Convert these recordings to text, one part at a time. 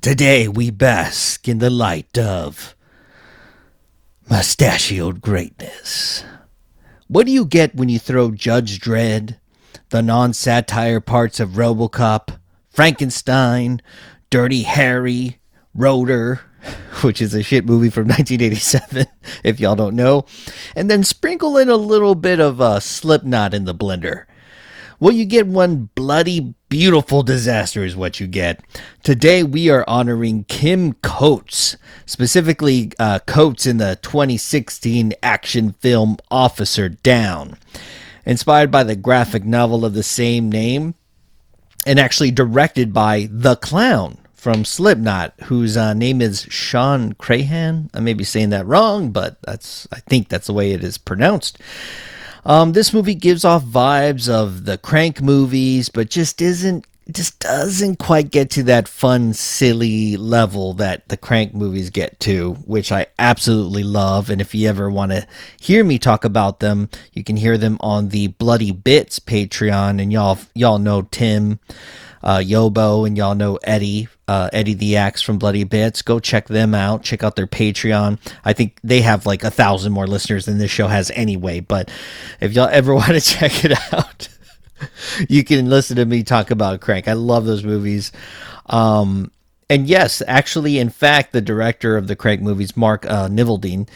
Today we bask in the light of mustachioed greatness. What do you get when you throw Judge Dredd, the non satire parts of Robocop, Frankenstein, Dirty Harry, Rotor, which is a shit movie from 1987, if y'all don't know, and then sprinkle in a little bit of uh, Slipknot in the blender? Well, you get one bloody beautiful disaster, is what you get. Today, we are honoring Kim Coates, specifically uh, Coates in the 2016 action film Officer Downe. Inspired by the graphic novel of the same name, and actually directed by The Clown from Slipknot, whose uh, name is Shawn Crahan. I may be saying that wrong, but that's I think that's the way it is pronounced. Um, this movie gives off vibes of the Crank movies, but just isn't just doesn't quite get to that fun, silly level that the Crank movies get to, which I absolutely love. And if you ever want to hear me talk about them, you can hear them on the Bloody Bits Patreon. And y'all, y'all know Tim, uh, Yobo, and y'all know Eddie, uh, Eddie the Axe from Bloody Bits. Go check them out. Check out their Patreon. I think they have like a thousand more listeners than this show has anyway. But if y'all ever want to check it out, you can listen to me talk about Crank. I love those movies. Um, and yes, actually, in fact, the director of the Crank movies, Mark uh, Niveldine,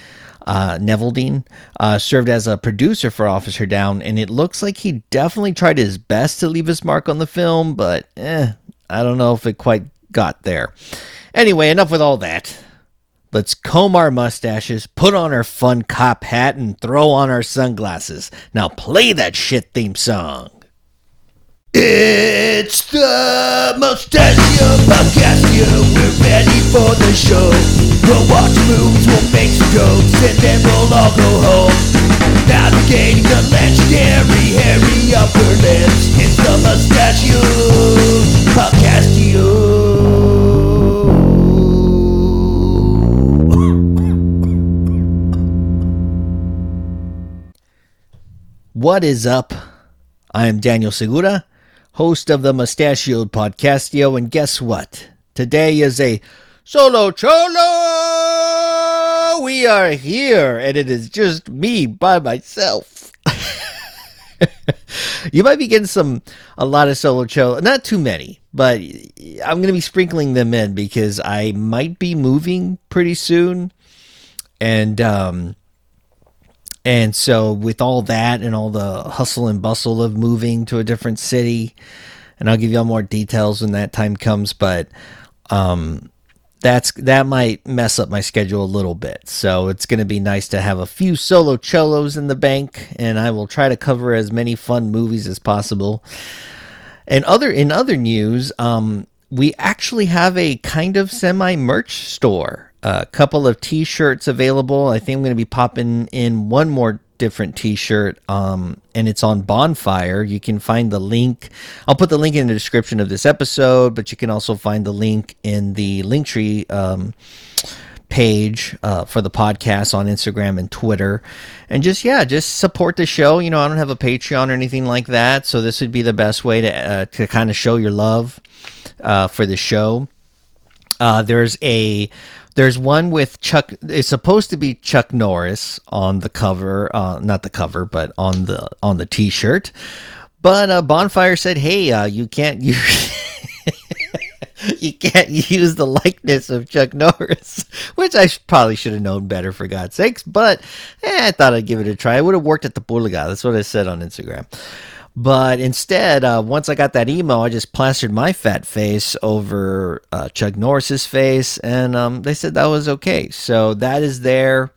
uh, Neveldine, uh, served as a producer for Officer Downe, and it looks like he definitely tried his best to leave his mark on the film, but eh, I don't know if it quite got there. Anyway, enough with all that. Let's comb our mustaches, put on our fun cop hat, and throw on our sunglasses. Now play that shit theme song. It's the Mustachio Podcast, we're ready for the show. We'll watch movies, we'll make some jokes, and then we'll all go home. Navigating the legendary hairy upper lips, it's the Mustachio Podcastio. What is up? I am Daniel Segura host of the Mustachioed Podcastio, and guess what? Today is a solo cholo! We are here, and it is just me by myself. you might be getting some a lot of solo cholo, not too many, but I'm going to be sprinkling them in because I might be moving pretty soon, and um, and so, with all that and all the hustle and bustle of moving to a different city, and I'll give you all more details when that time comes, but um, that's that might mess up my schedule a little bit. So it's going to be nice to have a few solo cholos in the bank, and I will try to cover as many fun movies as possible. And other in other news, um, we actually have a kind of semi merch store a couple of t-shirts available. I think I'm going to be popping in one more different t-shirt um, and it's on bonfire. You can find the link. I'll put the link in the description of this episode but you can also find the link in the linktree um, page uh, for the podcast on instagram and twitter. And just yeah just support the show. You know i don't have a patreon or anything like that so this would be the best way to, uh, to kind of show your love uh, for the show. Uh, there's a there's one with Chuck. It's supposed to be Chuck Norris on the cover, uh, not the cover, but on the on the T-shirt. But uh, Bonfire said, "Hey, uh, you can't use." you can't use the likeness of Chuck Norris, which I probably should have known better for God's sakes. But eh, I thought I'd give it a try. It would have worked at the Burliga. That's what I said on Instagram. But instead, uh, once I got that email, I just plastered my fat face over uh, Chuck Norris's face, and um, they said that was okay. So that is there.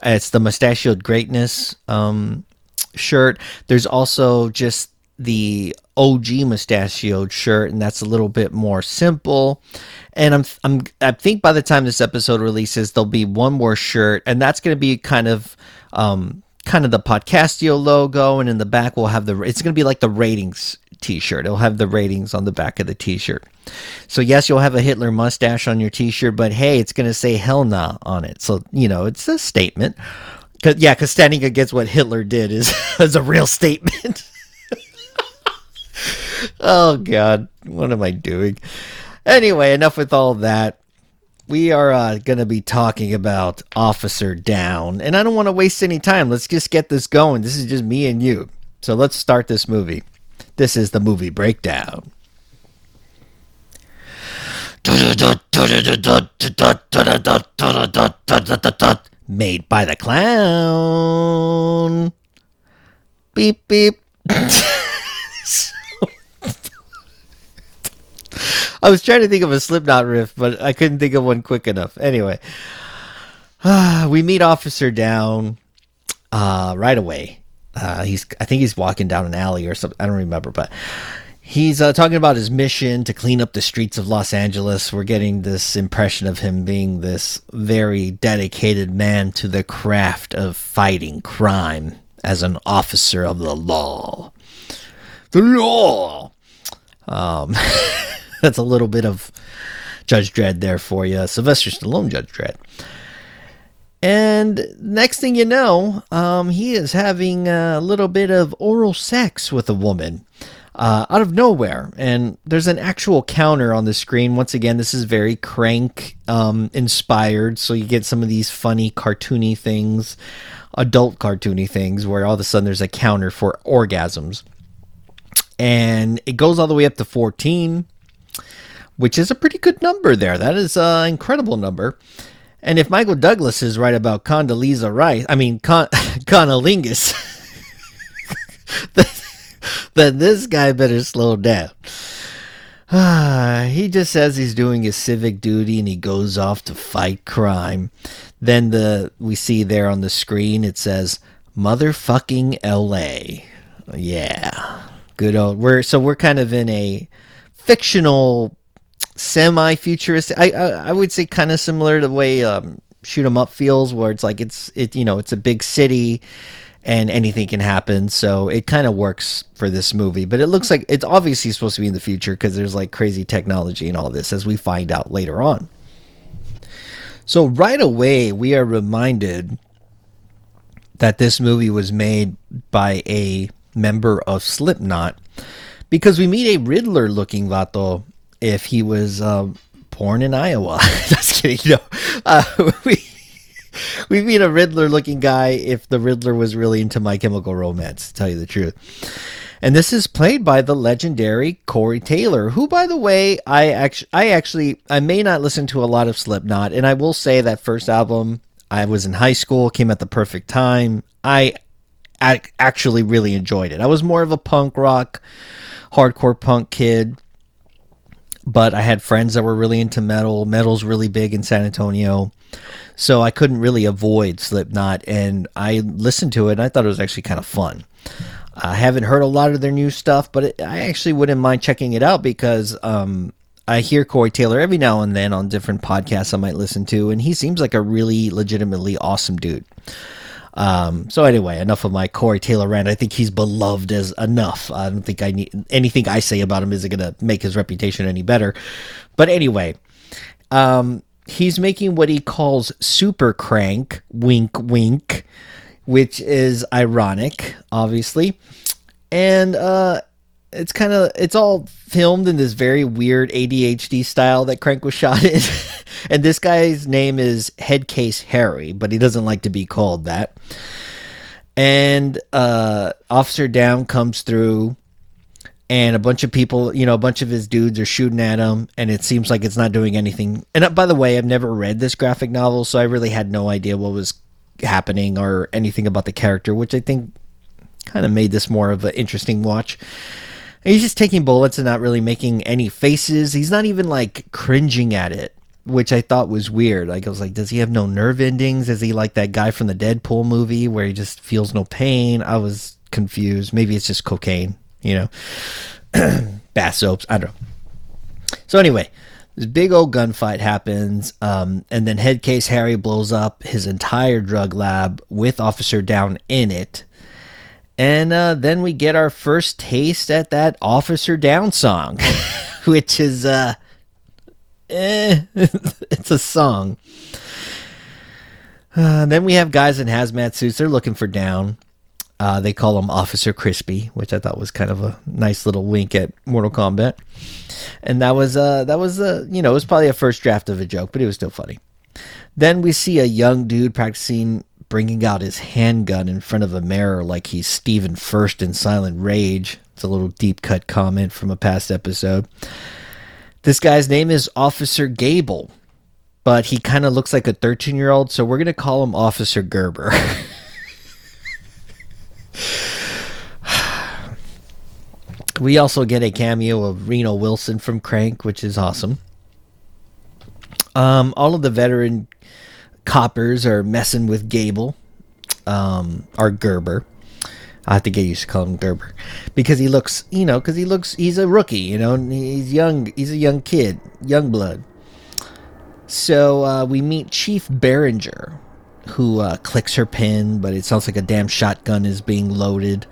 It's the mustachioed greatness um, shirt. There's also just the OG mustachioed shirt, and that's a little bit more simple. And I'm, I'm, I think by the time this episode releases, there'll be one more shirt, and that's going to be kind of um, kind of the podcastio logo and in the back we'll have the it's going to be like the ratings t-shirt it'll have the ratings on the back of the t-shirt so yes you'll have a hitler mustache on your t-shirt but hey it's going to say hell nah on it so you know it's a statement Cause, yeah, because standing against what Hitler did is, is a real statement. oh, God. What am I doing? Anyway, enough with all that. We are uh, going to be talking about Officer Downe. And I don't want to waste any time. Let's just get this going. This is just me and you. So let's start this movie. This is the movie breakdown. Made by the clown. Beep beep. I was trying to think of a Slipknot riff, but I couldn't think of one quick enough. Anyway, we meet Officer Downe uh, right away. Uh, he's, I think he's walking down an alley or something. I don't remember, but he's uh, talking about his mission to clean up the streets of Los Angeles. We're getting this impression of him being this very dedicated man to the craft of fighting crime as an officer of the law. The law. Um, that's a little bit of Judge Dredd there for you. Sylvester Stallone, Judge Dredd. And next thing you know, um, he is having a little bit of oral sex with a woman uh, out of nowhere. And there's an actual counter on the screen. Once again, this is very crank um, inspired. So you get some of these funny, cartoony things, adult cartoony things, where all of a sudden there's a counter for orgasms. And it goes all the way up to 14, which is a pretty good number there. That is an incredible number. And if Michael Douglas is right about Condoleezza Rice, I mean, Con- Conolingus, then this guy better slow down. he just says he's doing his civic duty and he goes off to fight crime. Then the we see there on the screen it says motherfucking LA. Yeah. Good old we're so we're kind of in a fictional semi-futuristic I I, I would say kind of similar to the way um, shoot 'em up feels where it's like it's it you know it's a big city and anything can happen. So it kind of works for this movie, but it looks like it's obviously supposed to be in the future because there's like crazy technology and all this, as we find out later on. So right away, we are reminded that this movie was made by a member of Slipknot because we meet a Riddler looking Vato if he was born in Iowa. Just kidding. No. Uh, we we meet a Riddler looking guy if the Riddler was really into My Chemical Romance, to tell you the truth. And this is played by the legendary Corey Taylor, who, by the way, I actually, I actually, I may not listen to a lot of Slipknot, and I will say that first album, I was in high school, came at the perfect time. I, I actually really enjoyed it. I was more of a punk rock, hardcore punk kid, but I had friends that were really into metal. Metal's really big in San Antonio. So I couldn't really avoid Slipknot, and I listened to it, and I thought it was actually kind of fun. I haven't heard a lot of their new stuff, but it, I actually wouldn't mind checking it out because um, I hear Corey Taylor every now and then on different podcasts I might listen to, and he seems like a really legitimately awesome dude. Um, so anyway, enough of my Corey Taylor rant. I think he's beloved as enough. I don't think I need anything I say about him isn't going to make his reputation any better. But anyway, um, he's making what he calls super crank, wink, wink, which is ironic, obviously. And uh, it's kind of it's all filmed in this very weird ADHD style that Crank was shot in. and this guy's name is Headcase Harry, but he doesn't like to be called that. And uh, Officer Downe comes through and a bunch of people, you know, a bunch of his dudes are shooting at him, and it seems like it's not doing anything. And uh, by the way, I've never read this graphic novel, so I really had no idea what was happening or anything about the character, which I think kind of made this more of an interesting watch. And he's just taking bullets and not really making any faces. He's not even like cringing at it, which I thought was weird. Like I was like, does he have no nerve endings? Is he like that guy from the Deadpool movie where he just feels no pain? I was confused. Maybe it's just cocaine you know, bath soaps. I don't know. So anyway, this big old gunfight happens, um, and then Headcase Harry blows up his entire drug lab with Officer Downe in it. And uh, then we get our first taste at that Officer Downe song, which is, uh, eh, it's a song. Uh, then we have guys in hazmat suits. They're looking for down. Uh, they call him Officer Crispy, which I thought was kind of a nice little wink at Mortal Kombat. And that was uh, that was uh, you know it was probably a first draft of a joke, but it was still funny. Then we see a young dude practicing bringing out his handgun in front of a mirror like he's Stephen Furst in Silent Rage. It's a little deep cut comment from a past episode. This guy's name is Officer Gable, but he kind of looks like a 13 year old, so we're going to call him Officer Gerber. we also get a cameo of Reno Wilson from Crank, which is awesome. Um, all of the veteran coppers are messing with Gable, um, or Gerber. I have to get used to calling him Gerber because he looks, you know, because he looks, he's a rookie, you know, he's young, he's a young kid, young blood. So uh, we meet Chief Berenger, who uh, clicks her pin, but it sounds like a damn shotgun is being loaded.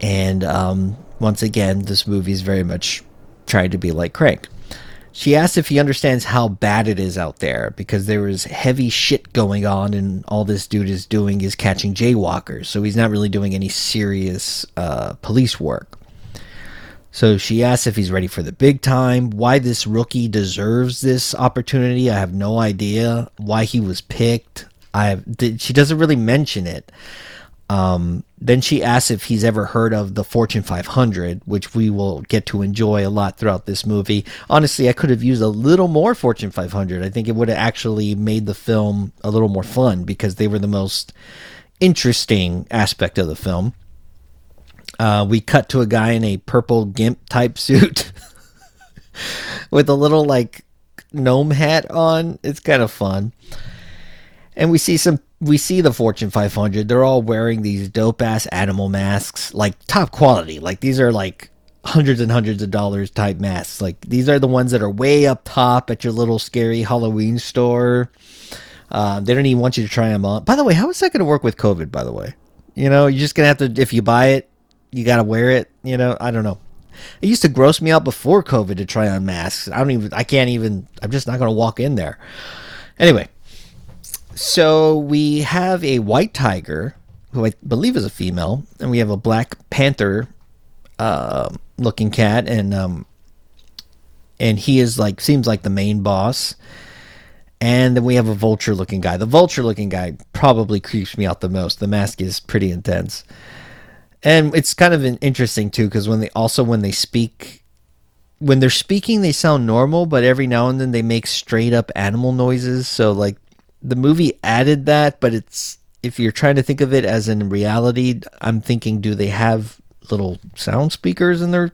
And um, once again, this movie is very much trying to be like Crank. She asks if he understands how bad it is out there because there is heavy shit going on, and all this dude is doing is catching jaywalkers. So he's not really doing any serious uh, police work. So she asks if he's ready for the big time, why this rookie deserves this opportunity. I have no idea why he was picked. I have, she doesn't really mention it. Um, then she asks if he's ever heard of the Fortune 500, which we will get to enjoy a lot throughout this movie. Honestly, I could have used a little more Fortune 500. I think it would have actually made the film a little more fun because they were the most interesting aspect of the film. Uh, we cut to a guy in a purple gimp type suit with a little like gnome hat on. It's kind of fun. And we see some we see the Fortune 500. They're all wearing these dope ass animal masks, like top quality. Like these are like hundreds and hundreds of dollars type masks. Like these are the ones that are way up top at your little scary Halloween store. Uh, they don't even want you to try them on. By the way, how is that going to work with COVID? By the way, you know, you're just gonna have to if you buy it, you got to wear it. You know, I don't know. It used to gross me out before COVID to try on masks. I don't even. I can't even. I'm just not to walk in there. Anyway, so we have a white tiger, who I believe is a female, and we have a black panther uh, looking cat, and um, and he is like seems like the main boss. And then we have a vulture looking guy. The vulture looking guy probably creeps me out the most. The mask is pretty intense. And it's kind of interesting too, because when they also when they speak when they're speaking they sound normal, but every now and then they make straight up animal noises. So like the movie added that, but it's if you're trying to think of it as in reality, I'm thinking, do they have little sound speakers in their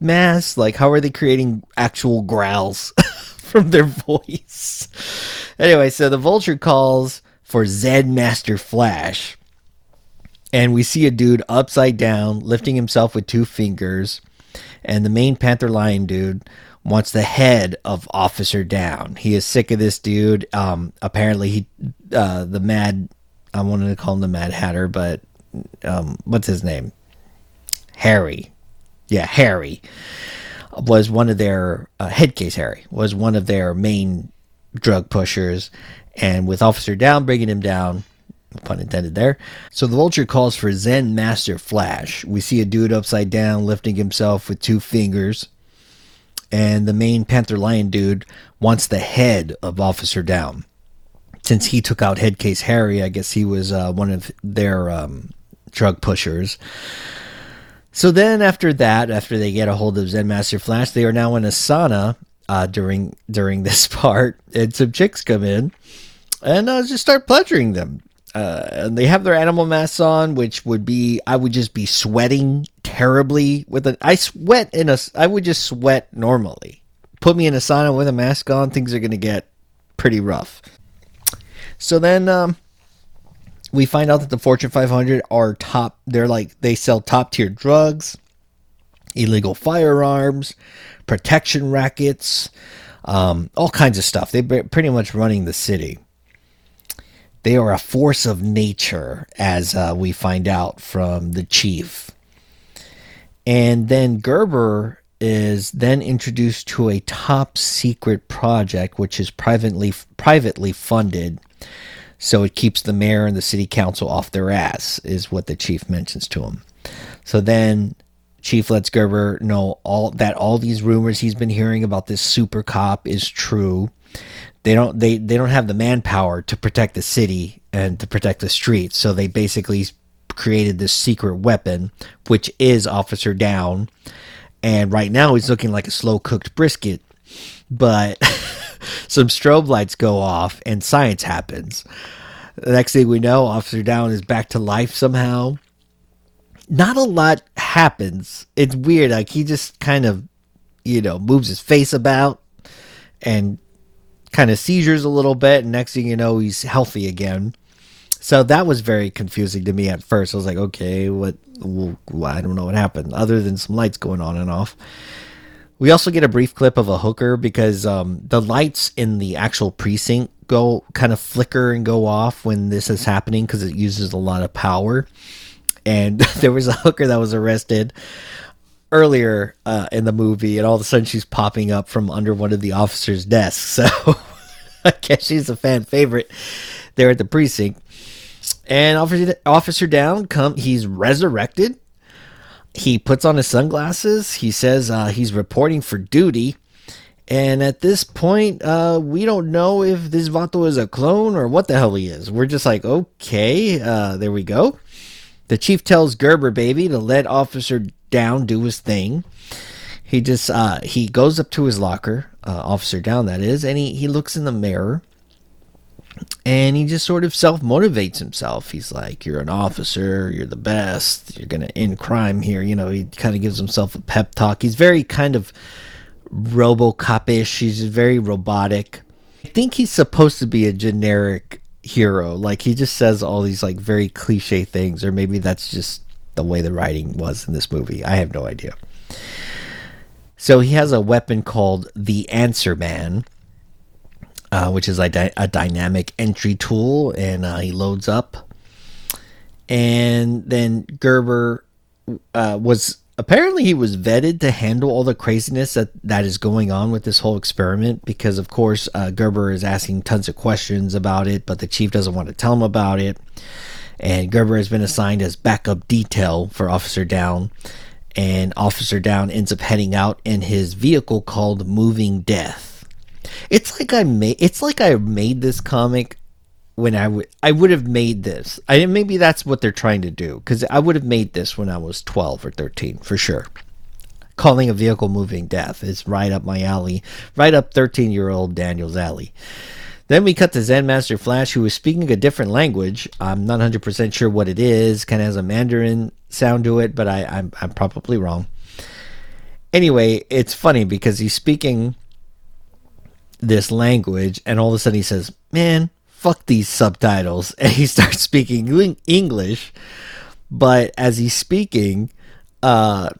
mask? Like, how are they creating actual growls from their voice? Anyway, so the vulture calls for Zen Master Flash, and we see a dude upside down lifting himself with two fingers, and the main Panther Lion dude wants the head of Officer Downe. He is sick of this dude. Um, apparently, he uh, the Mad. I wanted to call him the Mad Hatter, but um, what's his name? Harry. Yeah, Harry was one of their uh, headcase. Harry was one of their main drug pushers, and with Officer Downe bringing him down. Pun intended there. So the vulture calls for Zen Master Flash. We see a dude upside down lifting himself with two fingers and the main Panther Lion dude wants the head of Officer Downe. Since he took out Headcase Harry, I guess he was uh, one of their um, drug pushers. So then, after that, after they get a hold of Zen Master Flash, they are now in a sauna uh, during during this part, and some chicks come in and uh, just start pleasuring them. Uh, and they have their animal masks on, which would be I would just be sweating terribly with a I sweat in a I would just sweat normally. Put me in a sauna with a mask on, things are gonna get pretty rough. So then um, we find out that the Fortune 500 are top. They're like they sell top tier drugs, illegal firearms, protection rackets, um, all kinds of stuff. They're pretty much running the city. They are a force of nature, as uh, we find out from the chief. And then Gerber is then introduced to a top secret project, which is privately privately funded. so it keeps the mayor and the city council off their ass, is what the chief mentions to him. So then Chief lets Gerber know all that all these rumors he's been hearing about this super cop is true. They don't they, they don't have the manpower to protect the city and to protect the streets. So they basically created this secret weapon, which is Officer Downe. And right now he's looking like a slow cooked brisket. But some strobe lights go off and science happens. The next thing we know, Officer Downe is back to life somehow not a lot happens. It's weird. Like he just kind of, you know, moves his face about and kind of seizures a little bit. And next thing you know, he's healthy again. So that was very confusing to me at first. I was like, okay, what? Well, I don't know what happened other than some lights going on and off. We also get a brief clip of a hooker because um, the lights in the actual precinct go kind of flicker and go off when this is happening because it uses a lot of power and there was a hooker that was arrested earlier uh, in the movie, and all of a sudden she's popping up from under one of the officers' desks. So I guess she's a fan favorite there at the precinct. And officer, officer down, come he's resurrected. He puts on his sunglasses. He says uh, he's reporting for duty. And at this point, uh, we don't know if this Vato is a clone or what the hell he is. We're just like, okay, uh, there we go. The chief tells Gerber baby to let Officer Downe do his thing. He just uh, he goes up to his locker, uh, Officer Downe that is, and he he looks in the mirror, and he just sort of self motivates himself. He's like, "You're an officer. You're the best. You're gonna end crime here." You know, he kind of gives himself a pep talk. He's very kind of RoboCop-ish. He's very robotic. I think he's supposed to be a generic hero. Like he just says all these like very cliche things, or maybe that's just the way the writing was in this movie. I have no idea. So he has a weapon called the Answer Man, uh, which is a, di- a, dynamic entry tool, and uh, he loads up. And then Gerber uh, was apparently he was vetted to handle all the craziness that that is going on with this whole experiment because of course uh, gerber is asking tons of questions about it but the chief doesn't want to tell him about it. And gerber has been assigned as backup detail for officer down. And officer down ends up heading out in his vehicle called moving death it's like i made it's like i made this comic when I would I would have made this. I maybe that's what they're trying to do because I would have made this when I was 12 or 13 for sure. Calling a vehicle moving death is right up my alley, right up 13 year old Daniel's alley. Then we cut to Zen Master Flash, who is speaking a different language. I'm not 100% sure what it is. Kind of has a Mandarin sound to it, but I, I'm, I'm probably wrong. Anyway, it's funny because he's speaking this language, and all of a sudden he says, Man, fuck these subtitles and he starts speaking english but as he's speaking uh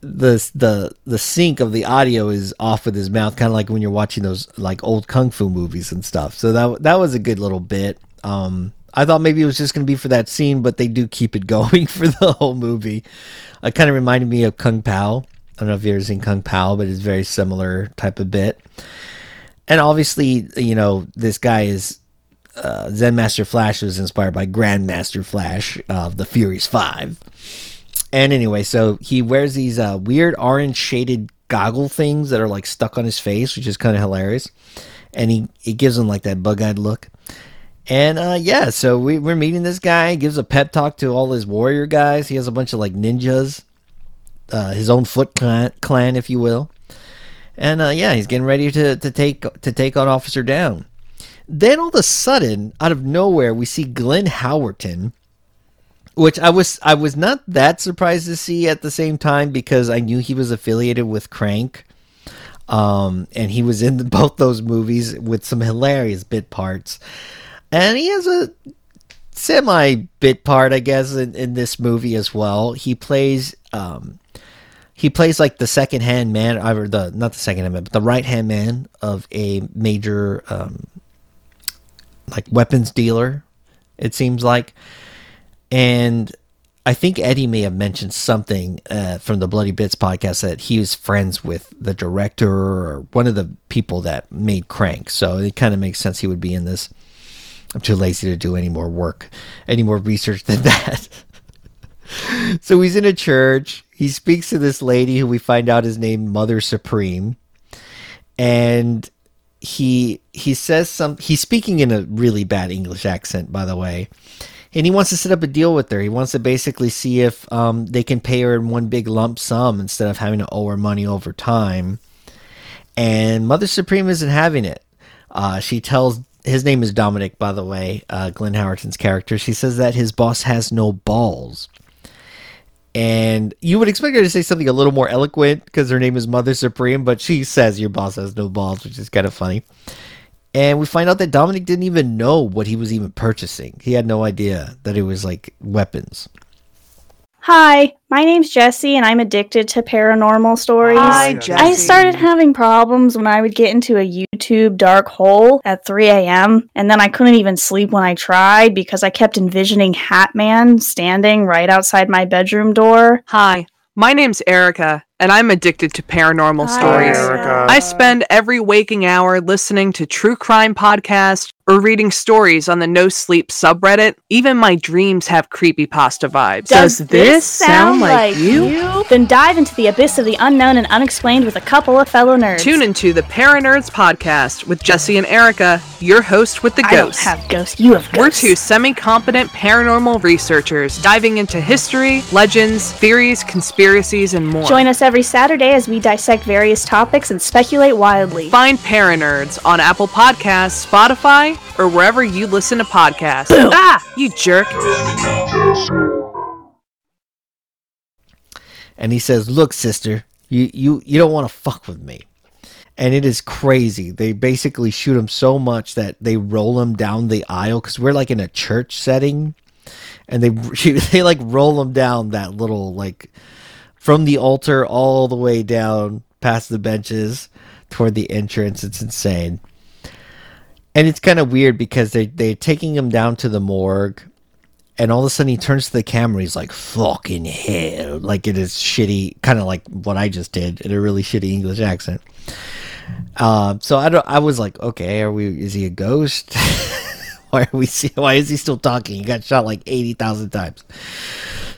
the the the sync of the audio is off with his mouth kind of like when you're watching those like old kung fu movies and stuff so that that was a good little bit um I thought maybe it was just going to be for that scene, but they do keep it going for the whole movie. It kind of reminded me of Kung Pow. I don't know if you've ever seen Kung Pow, but it's very similar type of bit. And obviously, you know, this guy is uh, Zen Master Flash was inspired by Grandmaster Flash of the Furious Five. And anyway, so he wears these uh, weird orange shaded goggle things that are like stuck on his face, which is kind of hilarious. And he, he gives him like that bug eyed look. And uh, yeah, so we, we're meeting this guy. He gives a pep talk to all his warrior guys. He has a bunch of like ninjas, uh, his own Foot clan, clan, if you will. And uh, yeah, he's getting ready to, to take to take on Officer Downe. Then all of a sudden, out of nowhere, we see Glenn Howerton, which I was I was not that surprised to see at the same time because I knew he was affiliated with Crank. Um, and he was in both those movies with some hilarious bit parts. And he has a semi bit part, I guess, in, in this movie as well. He plays um, he plays like the second hand man, or the not the second hand man, but the right hand man of a major um, like weapons dealer, it seems like. And I think Eddie may have mentioned something uh, from the Bloody Bits podcast that he was friends with the director or one of the people that made Crank. So it kind of makes sense he would be in this. I'm too lazy to do any more work, any more research than that. so he's in a church. He speaks to this lady who we find out is named Mother Supreme. And he he says some he's speaking in a really bad English accent, by the way. And he wants to set up a deal with her. He wants to basically see if um, they can pay her in one big lump sum instead of having to owe her money over time. And Mother Supreme isn't having it. Uh, she tells his name is Dominic, by the way, uh, Glenn Howerton's character. She says that his boss has no balls. And you would expect her to say something a little more eloquent because her name is Mother Supreme, but she says your boss has no balls, which is kind of funny. And we find out that Dominic didn't even know what he was even purchasing. He had no idea that it was like weapons. Hi, my name's Jesse, and I'm addicted to paranormal stories. Hi, Jesse. I started having problems when I would get into a YouTube dark hole at 3 a.m., and then I couldn't even sleep when I tried because I kept envisioning Hat Man standing right outside my bedroom door. Hi, my name's Erica, and I'm addicted to paranormal Hi, stories. Erica. I spend every waking hour listening to true crime podcasts or reading stories on the No Sleep subreddit. Even my dreams have creepypasta vibes. Does, Does this sound, sound like, like you? you? Then dive into the abyss of the unknown and unexplained with a couple of fellow nerds. Tune into the Paranerds podcast with Jesse and Erica, your host with the I don't have ghosts. You have We're two semi competent paranormal researchers diving into history, legends, theories, conspiracies, and more. Join us every Saturday as we dissect various topics and speculate wildly. Find Paranerds on Apple Podcasts, Spotify, or wherever you listen to podcasts. ah, you jerk. and he says, "Look, sister, you you you don't want to fuck with me." And it is crazy. They basically shoot him so much that they roll him down the aisle because we're like in a church setting, and they they like roll him down that little like from the altar all the way down past the benches toward the entrance. It's insane. And it's kind of weird because they they're taking him down to the morgue and all of a sudden he turns to the camera. He's like fucking hell. Like it is shitty kind of like what i just did in a really shitty english accent. Um so i don't i was like okay are we is he a ghost? Why are we see why is he still talking? He got shot like 80,000 times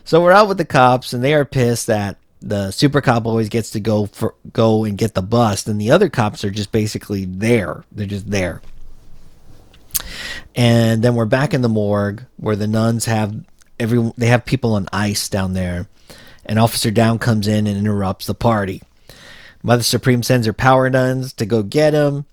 so we're out with the cops and they are pissed that the super cop always gets to go for go and get the bust and the other cops are just basically there. They're just there. And then we're back in the morgue where the nuns have every they have people on ice down there. And officer down comes in and interrupts the party. Mother supreme sends her power nuns to go get him.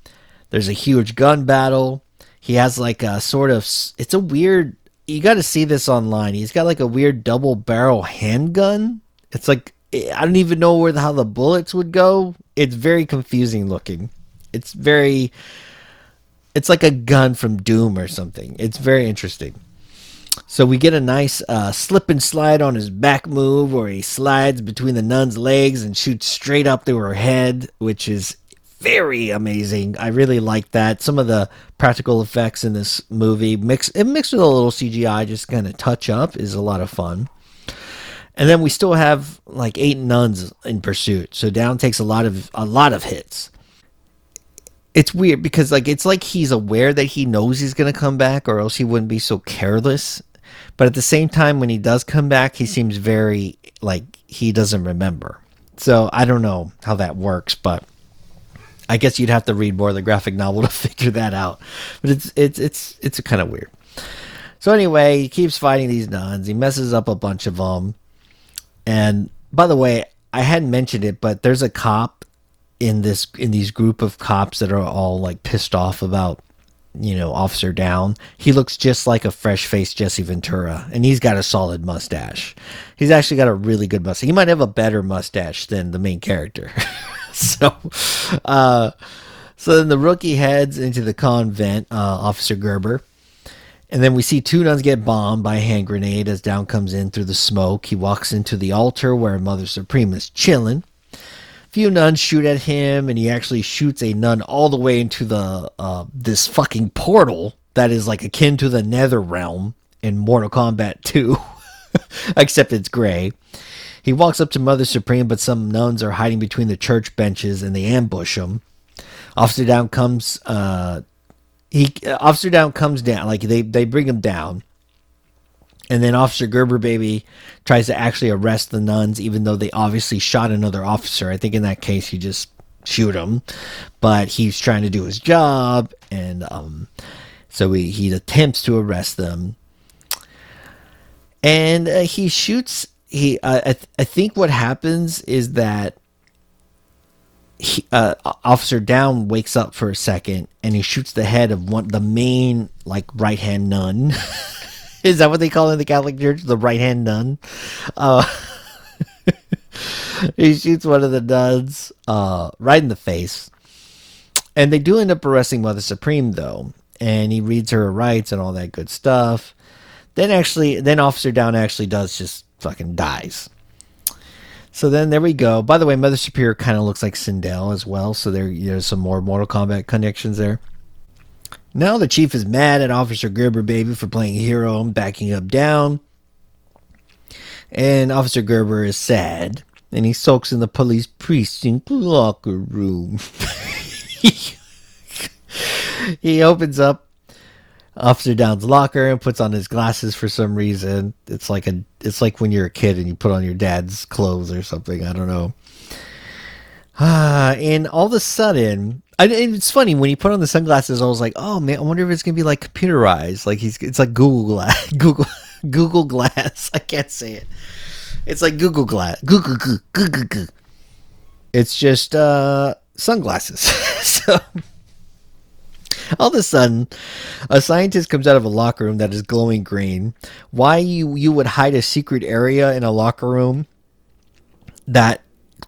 There's a huge gun battle. He has like a sort of it's a weird you got to see this online he's got like a weird double barrel handgun it's like i don't even know where the, how the bullets would go it's very confusing looking it's very it's like a gun from Doom or something. It's very interesting. So we get a nice uh, slip and slide on his back move where he slides between the nun's legs and shoots straight up through her head, which is very amazing. I really like that. Some of the practical effects in this movie mix it mixed with a little CGI, just kind of touch up, is a lot of fun. And then we still have like eight nuns in pursuit. So down takes a lot of a lot of hits it's weird because like it's like he's aware that he knows he's gonna come back or else he wouldn't be so careless but at the same time when he does come back he seems very like he doesn't remember so i don't know how that works but i guess you'd have to read more of the graphic novel to figure that out. But it's it's it's it's kind of weird. So anyway he keeps fighting these nuns. He messes up a bunch of them and by the way i hadn't mentioned it but there's a cop in this in these group of cops that are all like pissed off about you know officer down. He looks just like a fresh faced jesse ventura and he's got a solid mustache. He's actually got a really good mustache. He might have a better mustache than the main character so uh so then the rookie heads into the convent uh officer gerber. And then we see two nuns get bombed by a hand grenade as down comes in through the smoke. He walks into the altar where mother supreme is chilling. Few nuns shoot at him and he actually shoots a nun all the way into the uh, this fucking portal that is like akin to the nether realm in mortal kombat 2 except it's gray he walks up to mother supreme but some nuns are hiding between the church benches and they ambush him officer down comes uh, he Officer Downe comes down, like they they bring him down, and then Officer Gerber baby tries to actually arrest the nuns, even though they obviously shot another officer. I think in that case he just shoot him, but he's trying to do his job, and um, so he he attempts to arrest them, and uh, he shoots. He uh, I th- I think what happens is that he, uh, Officer Downe wakes up for a second and he shoots the head of one the main like right hand nun. Is that what they call in the Catholic Church? The right hand nun. Uh, he shoots one of the nuns uh, right in the face, and they do end up arresting Mother Supreme though, and he reads her rights and all that good stuff. Then actually, then Officer Downe actually does just fucking dies. So then there we go. By the way, Mother Superior kind of looks like Sindel as well. So there, there's some more Mortal Kombat connections there. Now the chief is mad at Officer Gerber Baby for playing hero and backing up down. And Officer Gerber is sad. And he sulks in the police precinct locker room. he opens up Officer Downe's locker and puts on his glasses for some reason. It's like a it's like when you're a kid and you put on your dad's clothes or something. I don't know. Ah, and all of a sudden, I, it's funny when he put on the sunglasses. I was like, "Oh man, I wonder if it's gonna be like computerized. Like he's it's like Google Glass, Google Google Glass. I can't say it. It's like Google Glass, Google Google Google. It's just uh sunglasses. so all of a sudden, a scientist comes out of a locker room that is glowing green. Why you you would hide a secret area in a locker room that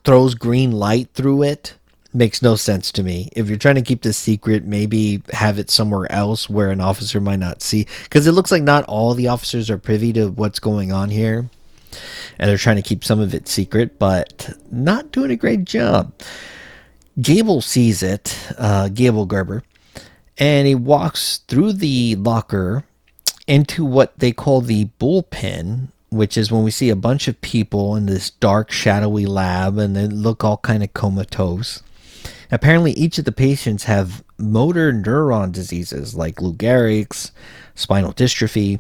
throws green light through it makes no sense to me. If you're trying to keep this secret, maybe have it somewhere else where an officer might not see. Because it looks like not all the officers are privy to what's going on here. And they're trying to keep some of it secret, but not doing a great job. Gable sees it, uh, Gable Gerber, and he walks through the locker into what they call the bullpen which is when we see a bunch of people in this dark shadowy lab and they look all kind of comatose. Apparently each of the patients have motor neuron diseases like lou gehrig's spinal dystrophy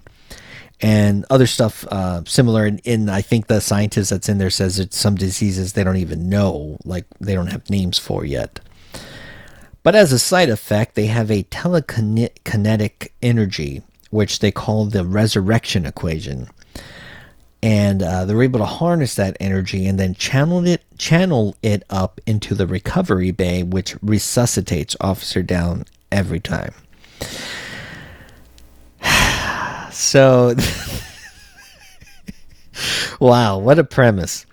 and other stuff uh, similar. In, in i think the scientist that's in there says it's some diseases they don't even know like they don't have names for yet but as a side effect, they have a telekinetic energy, which they call the resurrection equation. And uh, they're able to harness that energy and then channel it, channel it up into the recovery bay, which resuscitates Officer Downe every time. so, wow, what a premise.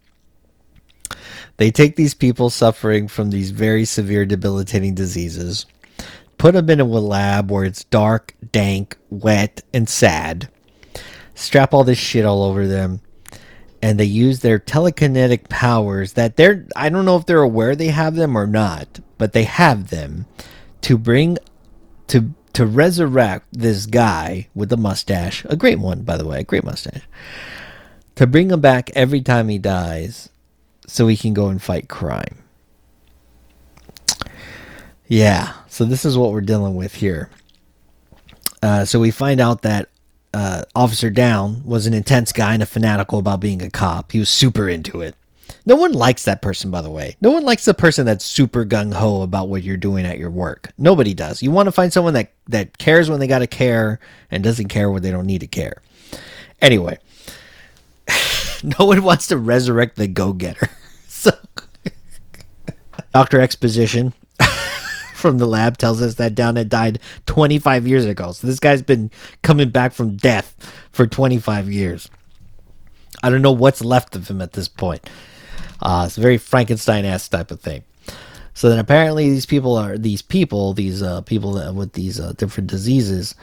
They take these people suffering from these very severe debilitating diseases, put them in a lab where it's dark, dank, wet, and sad, strap all this shit all over them, and they use their telekinetic powers that they're I don't know if they're aware they have them or not, but they have them to bring to to resurrect this guy with the mustache, a great one by the way, a great mustache. To bring him back every time he dies so he can go and fight crime. Yeah, so this is what we're dealing with here. Uh, so we find out that uh, Officer Down was an intense guy and a fanatical about being a cop. He was super into it. No one likes that person, by the way. No one likes the person that's super gung ho about what you're doing at your work. Nobody does. You want to find someone that, that cares when they got to care and doesn't care when they don't need to care. Anyway, no one wants to resurrect the go getter. so, Dr. Exposition from the lab tells us that Downe had died 25 years ago. So this guy's been coming back from death for 25 years. I don't know what's left of him at this point. Uh, it's a very Frankenstein ass type of thing. So then apparently these people are these people, these uh, people with these uh, different diseases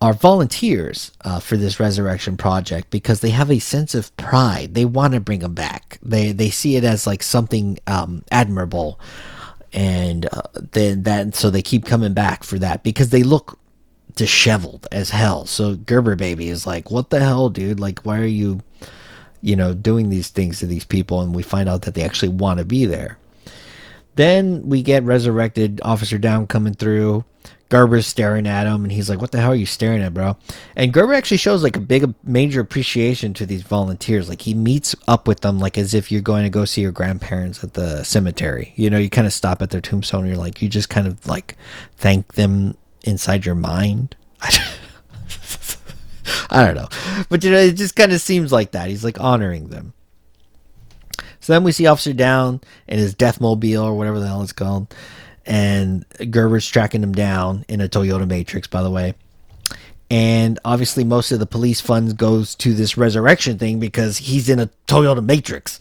are volunteers uh, for this resurrection project because they have a sense of pride. They want to bring them back. They they see it as like something um, admirable, and uh, then that so they keep coming back for that because they look disheveled as hell. So Gerber baby is like, "What the hell, dude? Like, why are you, you know, doing these things to these people?" And we find out that they actually want to be there. Then we get resurrected Officer Downe coming through. Gerber's staring at him, and he's like, "What the hell are you staring at, bro?" And Gerber actually shows like a big, major appreciation to these volunteers. Like he meets up with them, like as if you're going to go see your grandparents at the cemetery. You know, you kind of stop at their tombstone, and you're like, you just kind of like thank them inside your mind. I don't know, but you know, it just kind of seems like that. He's like honoring them. So then we see Officer Downe in his Deathmobile or whatever the hell it's called and Gerber's tracking him down in a Toyota Matrix, by the way. And obviously, most of the police funds goes to this resurrection thing because he's in a Toyota Matrix,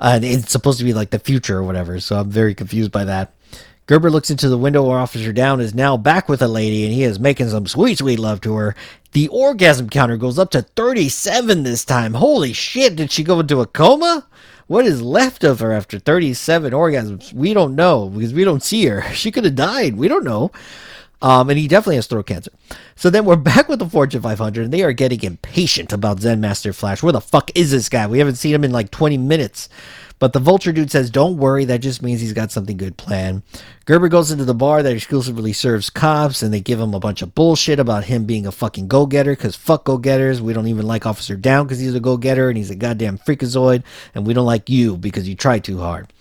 and it's supposed to be like the future or whatever. So I'm very confused by that. Gerber looks into the window where Officer Downe is now back with a lady, and he is making some sweet, sweet love to her. The orgasm counter goes up to 37 this time. Holy shit! Did she go into a coma? What is left of her after 37 orgasms? We don't know because we don't see her. She could have died. We don't know. Um, and he definitely has throat cancer. So then we're back with the Fortune 500, and they are getting impatient about Zen Master Flash. Where the fuck is this guy? We haven't seen him in like 20 minutes. But the Vulture dude says, Don't worry, that just means he's got something good planned. Gerber goes into the bar that exclusively serves cops, and they give him a bunch of bullshit about him being a fucking go getter, because fuck go getters. We don't even like Officer Downe because he's a go getter, and he's a goddamn freakazoid, and we don't like you because you try too hard.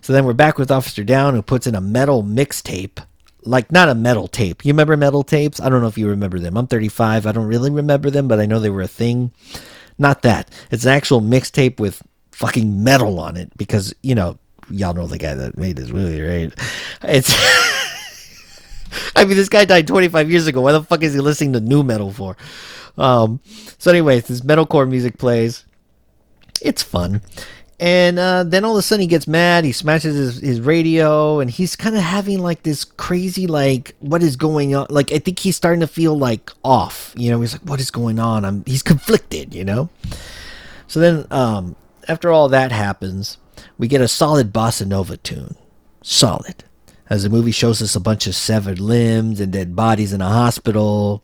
So then we're back with Officer Downe, who puts in a metal mixtape like not a metal tape. You remember metal tapes? I don't know if you remember them. I'm 35. I don't really remember them, but I know they were a thing. Not that. It's an actual mixtape with fucking metal on it because you know y'all know the guy that made this movie, right? It's. I mean, this guy died 25 years ago. Why the fuck is he listening to nu metal for? Um, so, anyways, this metalcore music plays. It's fun. And uh, then all of a sudden he gets mad. He smashes his, his radio, and he's kind of having like this crazy, like, what is going on? Like, I think he's starting to feel like off. You know, he's like, what is going on? I'm. He's conflicted. You know. So then, um, after all that happens, we get a solid bossa nova tune. Solid. As the movie shows us a bunch of severed limbs and dead bodies in a hospital.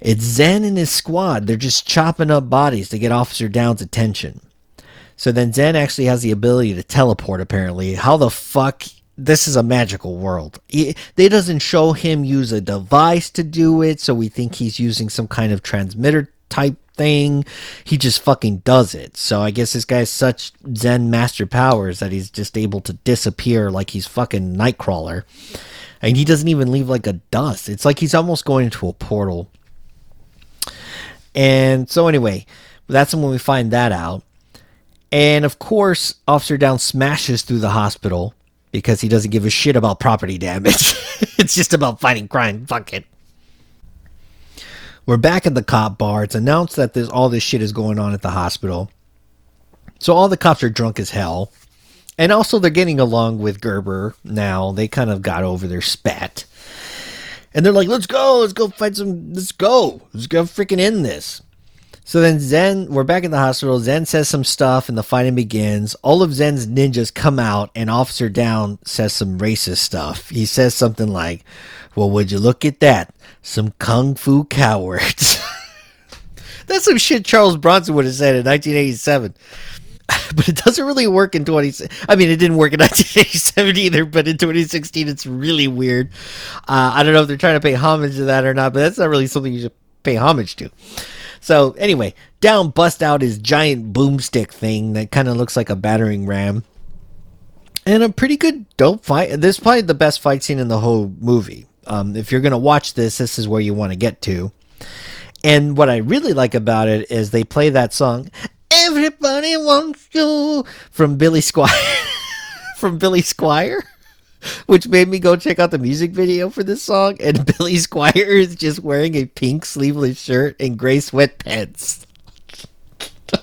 It's Zen and his squad. They're just chopping up bodies to get Officer Downe's attention. So then Zen actually has the ability to teleport, apparently. How the fuck? This is a magical world. They doesn't show him use a device to do it, so we think he's using some kind of transmitter type thing. He just fucking does it. So I guess this guy has such Zen master powers that he's just able to disappear like he's fucking Nightcrawler. And he doesn't even leave like a dust. It's like he's almost going into a portal. And so anyway, that's when we find that out. And of course, Officer Downe smashes through the hospital because he doesn't give a shit about property damage. it's just about fighting crime. Fuck it. We're back at the cop bar. It's announced that there's all this shit is going on at the hospital. So all the cops are drunk as hell. And also they're getting along with Gerber now. They kind of got over their spat. And they're like, let's go, let's go fight some let's go. Let's go freaking end this. So then Zen, we're back in the hospital. Zen says some stuff and the fighting begins. All of Zen's ninjas come out and Officer Downe says some racist stuff. He says something like, Well, would you look at that? some kung fu cowards. That's some shit Charles Bronson would have said in 1987. But it doesn't really work in 20. I mean, it didn't work in 1987 either. But in 2016, it's really weird. Uh, I don't know if they're trying to pay homage to that or not. But that's not really something you should pay homage to. So anyway, Downe bust out his giant boomstick thing that kind of looks like a battering ram, and a pretty good dope fight. This is probably the best fight scene in the whole movie. Um, if you're going to watch this, this is where you want to get to. And what I really like about it is they play that song, Everybody Wants You, from Billy Squier. from Billy Squier. Which made me go check out the music video for this song. And Billy Squier is just wearing a pink sleeveless shirt and gray sweatpants.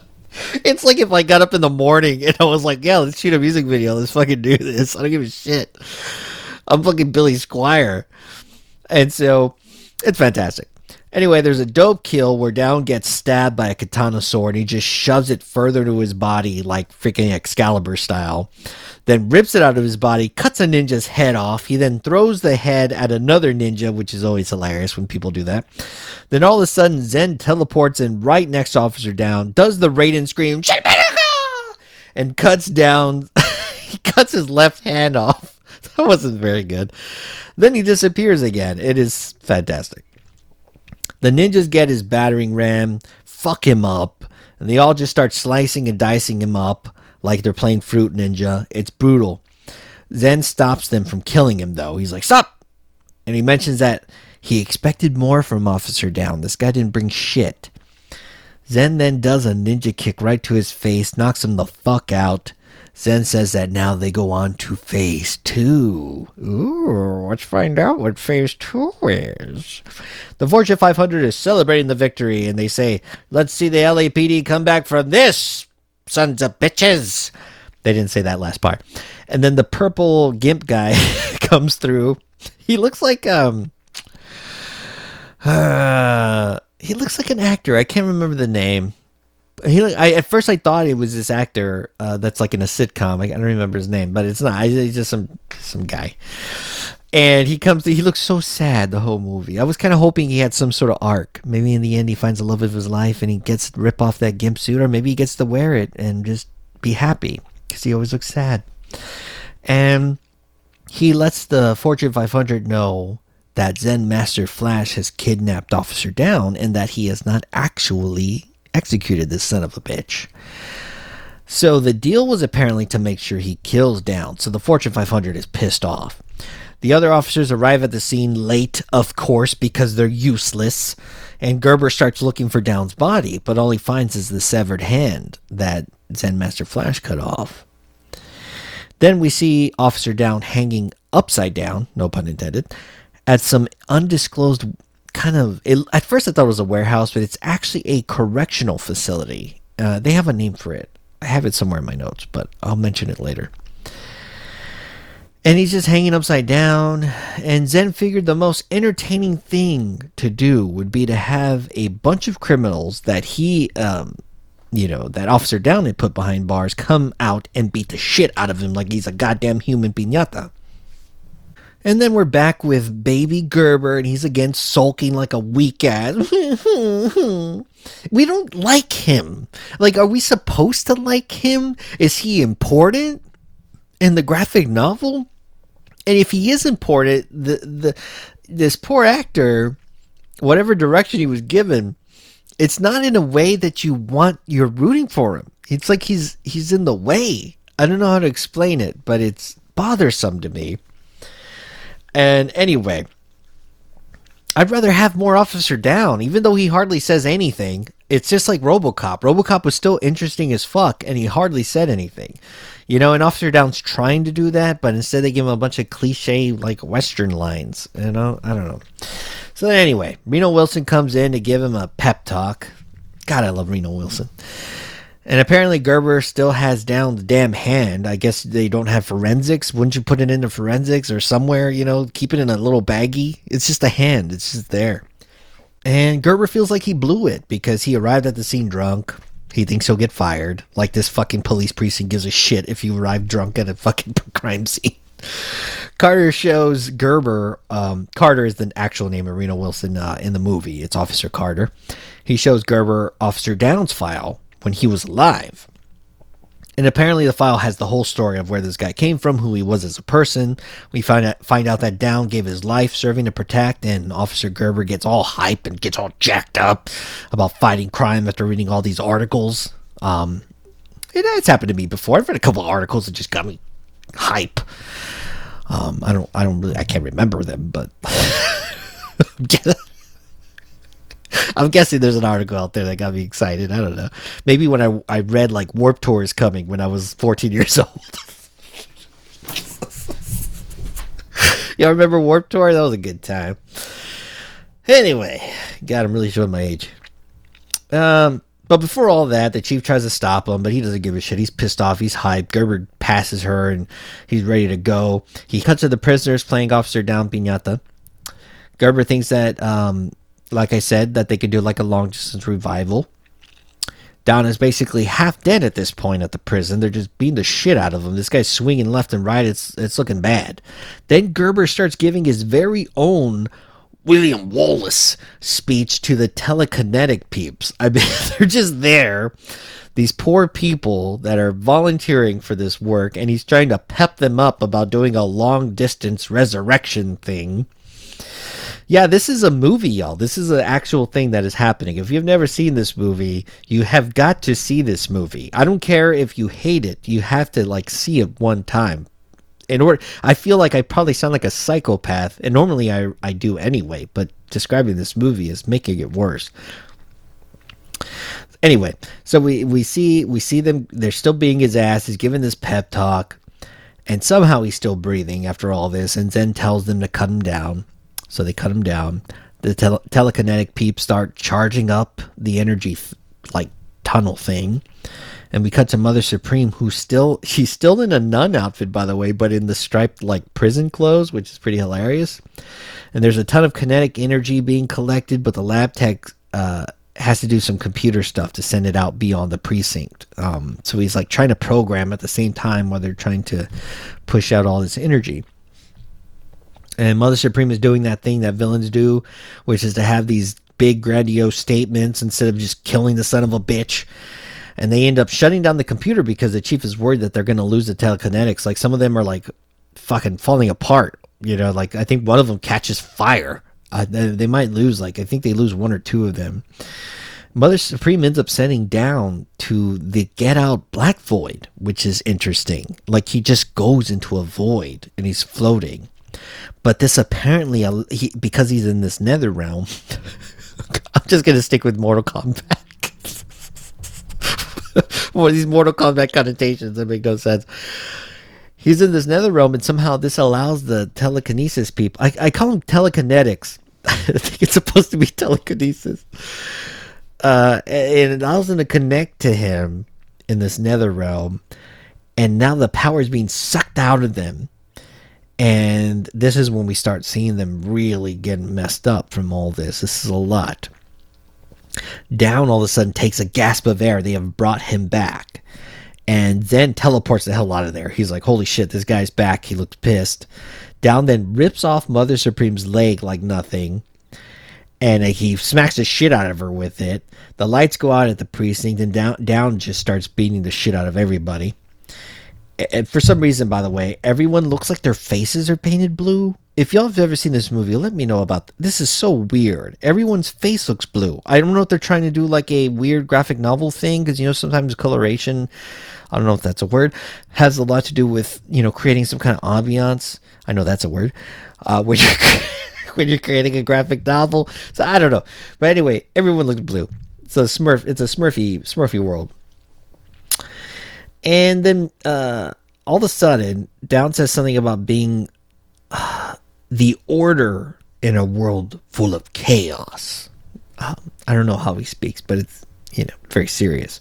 it's like if I got up in the morning and I was like, yeah, let's shoot a music video. Let's fucking do this. I don't give a shit. I'm fucking Billy Squier. And so it's fantastic. Anyway, there's a dope kill where Downe gets stabbed by a katana sword and he just shoves it further to his body like freaking Excalibur style. Then rips it out of his body, cuts a ninja's head off. He then throws the head at another ninja, which is always hilarious when people do that. Then all of a sudden, Zen teleports in right next to Officer Downe, does the Raiden scream, and cuts down he cuts his left hand off. That wasn't very good. Then he disappears again. It is fantastic. The ninjas get his battering ram, fuck him up, and they all just start slicing and dicing him up like they're playing Fruit Ninja. It's brutal. Zen stops them from killing him, though. He's like, Stop! And he mentions that he expected more from Officer Downe. This guy didn't bring shit. Zen then does a ninja kick right to his face, knocks him the fuck out. Zen says that now they go on to phase two. Ooh, let's find out what phase two is. The Fortune 500 is celebrating the victory, and they say, Let's see the LAPD come back from this, sons of bitches. They didn't say that last part. And then the purple gimp guy comes through. He looks like, um, uh, he looks like an actor. I can't remember the name. He, I at first I thought it was this actor uh, that's like in a sitcom. I, I don't remember his name, but it's not. He's just some some guy. And he comes. To, he looks so sad the whole movie. I was kind of hoping he had some sort of arc. Maybe in the end he finds the love of his life and he gets to rip off that gimp suit, or maybe he gets to wear it and just be happy because he always looks sad. And he lets the Fortune 500 know that Zen Master Flash has kidnapped Officer Downe and that he is not actually executed this son of a bitch. So the deal was apparently to make sure he kills Downe, so the Fortune 500 is pissed off. The other officers arrive at the scene late, of course, because they're useless, and Gerber starts looking for Downe's body, but all he finds is the severed hand that Zen Master Flash cut off. Then we see Officer Downe hanging upside down, no pun intended, at some undisclosed kind of. It, at first, I thought it was a warehouse, but it's actually a correctional facility. Uh, they have a name for it. I have it somewhere in my notes, but I'll mention it later. And he's just hanging upside down. And Zen figured the most entertaining thing to do would be to have a bunch of criminals that he, um, you know, that Officer Downe had put behind bars come out and beat the shit out of him like he's a goddamn human pinata. And then we're back with baby Gerber, and he's again sulking like a weak ass. we don't like him. Like, are we supposed to like him? Is he important in the graphic novel? And if he is important, the the this poor actor, whatever direction he was given, it's not in a way that you want. You're rooting for him. It's like he's he's in the way. I don't know how to explain it, but it's bothersome to me. And anyway, I'd rather have more Officer Downe, even though he hardly says anything. It's just like Robocop. Robocop was still interesting as fuck, and he hardly said anything. You know, and Officer Downe's trying to do that, but instead they give him a bunch of cliche, like, Western lines. You know, I don't know. So anyway, Reno Wilson comes in to give him a pep talk. God, I love Reno Wilson. And apparently Gerber still has down the damn hand. I guess they don't have forensics. Wouldn't you put it into forensics or somewhere, you know, keep it in a little baggie? It's just a hand. It's just there. And Gerber feels like he blew it because he arrived at the scene drunk. He thinks he'll get fired. Like this fucking police precinct gives a shit if you arrive drunk at a fucking crime scene. Carter shows Gerber. Um, Carter is the actual name of Reno Wilson uh, in the movie. It's Officer Carter. He shows Gerber Officer Downe's file when he was alive. And apparently, the file has the whole story of where this guy came from, who he was as a person. We find out, find out that Downe gave his life serving to protect, and Officer Gerber gets all hype and gets all jacked up about fighting crime after reading all these articles. Um, it, it's happened to me before. I've read a couple of articles that just got me hype. Um, I don't, I don't really, I can't remember them, but I'm guessing there's an article out there that got me excited. I don't know. Maybe when I I read like Warp Tour is coming when I was 14 years old. Y'all remember Warp Tour? That was a good time. Anyway, God, I'm really showing my age. Um, but before all that, the chief tries to stop him, but he doesn't give a shit. He's pissed off. He's hyped. Gerber passes her, and he's ready to go. He cuts to the prisoners playing Officer Downe Pinata. Gerber thinks that um, like I said, that they could do like a long distance revival. Downe is basically half dead at this point at the prison. They're just beating the shit out of him. This guy's swinging left and right. It's it's looking bad. Then Gerber starts giving his very own William Wallace speech to the telekinetic peeps. I mean, they're just there. these poor people that are volunteering for this work, and he's trying to pep them up about doing a long distance resurrection thing. Yeah, this is a movie, y'all. This is an actual thing that is happening. If you've never seen this movie, you have got to see this movie. I don't care if you hate it, you have to like see it one time. In order, I feel like I probably sound like a psychopath, and normally I I do anyway. But describing this movie is making it worse anyway, so we we see we see them. They're still being his ass. He's giving this pep talk, and somehow he's still breathing after all this. And Zen tells them to cut him down, so they cut him down. The tele- telekinetic peeps start charging up the energy f- like tunnel thing. And we cut to Mother Supreme, who's still she's still in a nun outfit, by the way, but in the striped like prison clothes, which is pretty hilarious. And there's a ton of kinetic energy being collected, but the lab tech uh, has to do some computer stuff to send it out beyond the precinct. Um, so he's like trying to program at the same time while they're trying to push out all this energy. And Mother Supreme is doing that thing that villains do, which is to have these big grandiose statements instead of just killing the son of a bitch. And they end up shutting down the computer because the chief is worried that they're going to lose the telekinetics. Like some of them are like fucking falling apart. You know, like I think one of them catches fire uh, they might lose, like, I think they lose one or two of them. Mother Supreme ends up sending down to the Get Out Black Void, which is interesting. Like, he just goes into a void and he's floating. But this apparently, uh, he, because he's in this nether realm, I'm just going to stick with Mortal Kombat. well, these Mortal Kombat connotations that make no sense he's in this nether realm, and somehow this allows the telekinesis people. I, I call them telekinetics. I think it's supposed to be telekinesis. Uh, and it allows them to connect to him in this nether realm, and now the power is being sucked out of them. And this is when we start seeing them really getting messed up from all this. This is a lot. Downe all of a sudden takes a gasp of air. They have brought him back and then teleports the hell out of there. He's like, holy shit, this guy's back. He looks pissed. Downe then rips off Mother Supreme's leg like nothing. And he smacks the shit out of her with it. The lights go out at the precinct, and Downe, Downe just starts beating the shit out of everybody. And for some reason, by the way, everyone looks like their faces are painted blue. If y'all have ever seen this movie, let me know about this. Is so weird. Everyone's face looks blue. I don't know if they're trying to do like a weird graphic novel thing because you know sometimes coloration I don't know if that's a word, has a lot to do with, you know, creating some kind of ambiance. I know that's a word. Uh, when you're when you're creating a graphic novel. So I don't know. But anyway, everyone looks blue. It's a Smurf it's a Smurfy Smurfy world. And then uh, all of a sudden, Downe says something about being uh, the order in a world full of chaos. Um, I don't know how he speaks, but it's you know very serious.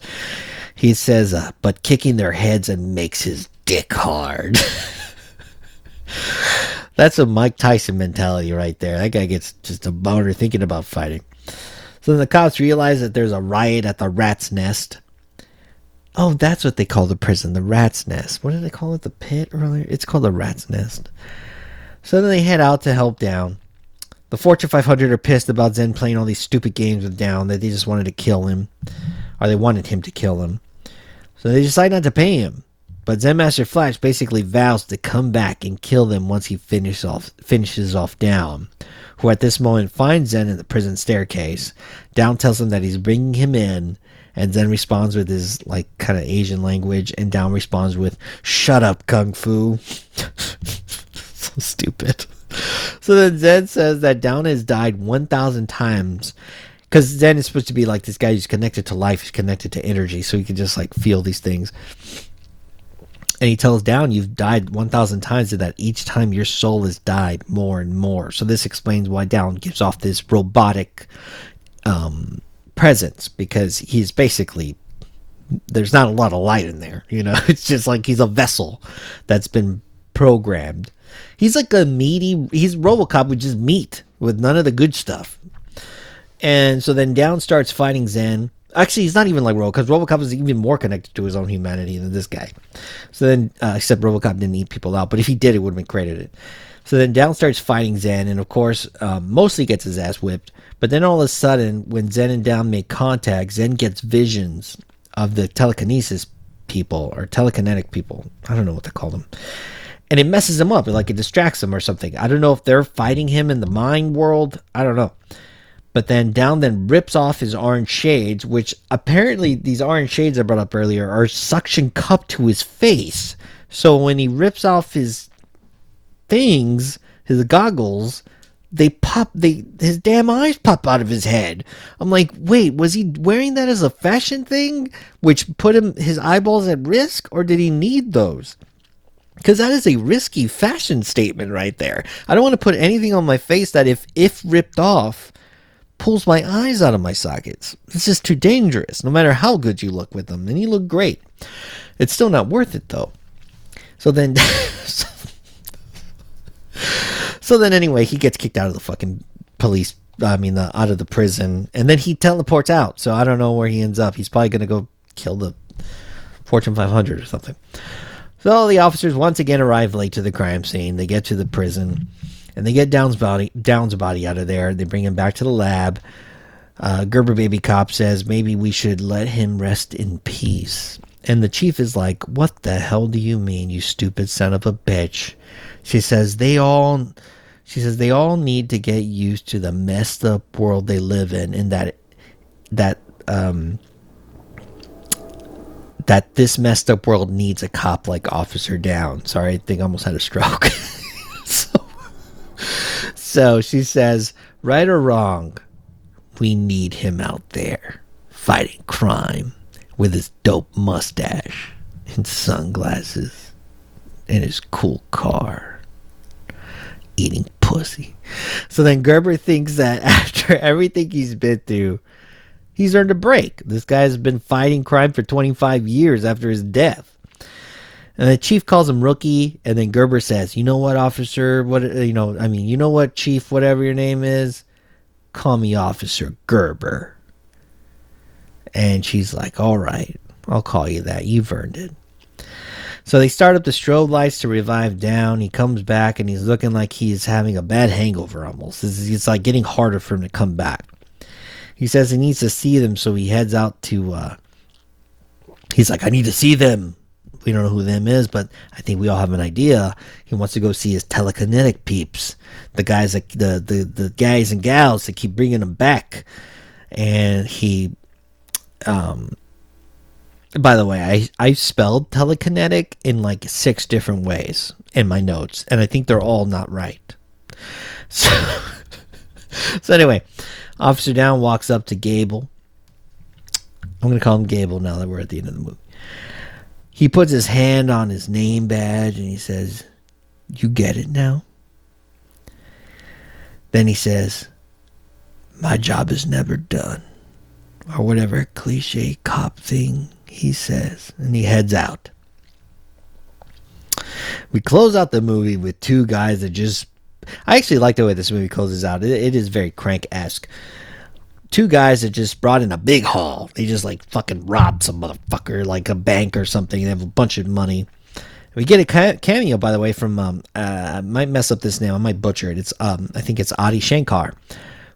He says, uh, but kicking their heads and makes his dick hard. That's a Mike Tyson mentality right there. That guy gets just a boner thinking about fighting. So then the cops realize that there's a riot at the rat's nest. Oh, that's what they call the prison, the rat's nest. What did they call it? The pit earlier? It's called the rat's nest. So then they head out to help Downe. The Fortune 500 are pissed about Zen playing all these stupid games with Downe that they just wanted to kill him, or they wanted him to kill him. So they decide not to pay him. But Zen Master Flash basically vows to come back and kill them once he finish off, finishes off Downe, who at this moment finds Zen in the prison staircase. Downe tells him that he's bringing him in, and Zen responds with his like kind of Asian language, and Downe responds with "Shut up, Kung Fu." so stupid. So then Zen says that Downe has died 1,000 times because Zen is supposed to be like this guy who's connected to life, he's connected to energy, so he can just like feel these things. And he tells Downe, you've died 1,000 times, and that each time your soul has died more and more. So this explains why Downe gives off this robotic um, presence because he's basically there's not a lot of light in there. You know, it's just like he's a vessel that's been programmed. He's like a meaty. He's RoboCop with just meat with none of the good stuff. And so then Downe starts fighting Zen. Actually, he's not even like Robocop because Robocop is even more connected to his own humanity than this guy. So then, uh, except Robocop didn't eat people out, but if he did, it would have been credited. So then Downe starts fighting Zen, and of course, um, mostly gets his ass whipped. But then all of a sudden, when Zen and Downe make contact, Zen gets visions of the telekinesis people or telekinetic people. I don't know what to call them. And it messes him up, like it distracts him or something. I don't know if they're fighting him in the mind world. I don't know. But then Downe then rips off his orange shades, which apparently these orange shades I brought up earlier are suction cup to his face. So when he rips off his things, his goggles, they pop they his damn eyes pop out of his head. I'm like, wait, was he wearing that as a fashion thing which put him his eyeballs at risk or did he need those? Cuz that is a risky fashion statement right there. I don't want to put anything on my face that if if ripped off pulls my eyes out of my sockets. It's just too dangerous, no matter how good you look with them. And you look great. It's still not worth it, though. So then. so then, anyway, he gets kicked out of the fucking police. I mean, the, out of the prison. And then he teleports out. So I don't know where he ends up. He's probably going to go kill the Fortune 500 or something. So the officers once again arrive late to the crime scene. They get to the prison and they get Downe's body Downe's body out of there. They bring him back to the lab. Uh, Gerber baby cop says maybe we should let him rest in peace. And the chief is like, "What the hell do you mean, you stupid son of a bitch?" She says they all she says they all need to get used to the messed up world they live in and that that um that this messed up world needs a cop like Officer Downe. Sorry, I think I almost had a stroke. so so she says, right or wrong, we need him out there fighting crime with his dope mustache and sunglasses and his cool car eating pussy. So then Gerber thinks that after everything he's been through, he's earned a break. This guy's been fighting crime for 25 years after his death. And the chief calls him rookie, and then Gerber says, "You know what, officer? What uh, you know? I mean, you know what, chief? Whatever your name is, call me Officer Gerber." And she's like, "All right, I'll call you that. You've earned it." So they start up the strobe lights to revive Downe. He comes back, and he's looking like he's having a bad hangover. Almost, it's, like getting harder for him to come back. He says he needs to see them, so he heads out to. Uh, he's like, "I need to see them." We don't know who them is, but I think we all have an idea. He wants to go see his telekinetic peeps, the guys that the the the guys and gals that keep bringing him back, and he, um. By the way, I I spelled telekinetic in like six different ways in my notes, and I think they're all not right. So, so anyway, Officer Downe walks up to Gable. I'm gonna call him Gable now that we're at the end of the movie. He puts his hand on his name badge and he says, You get it now? Then he says, My job is never done. Or whatever cliche cop thing he says. And he heads out. We close out the movie with two guys that just. I actually like the way this movie closes out. it, it is very crank esque two guys that just brought in a big haul. They just like fucking robbed some motherfucker, like a bank or something. They have a bunch of money. We get a cameo, by the way, from um, uh, I might mess up this name. I might butcher it. It's um, I think it's Adi Shankar,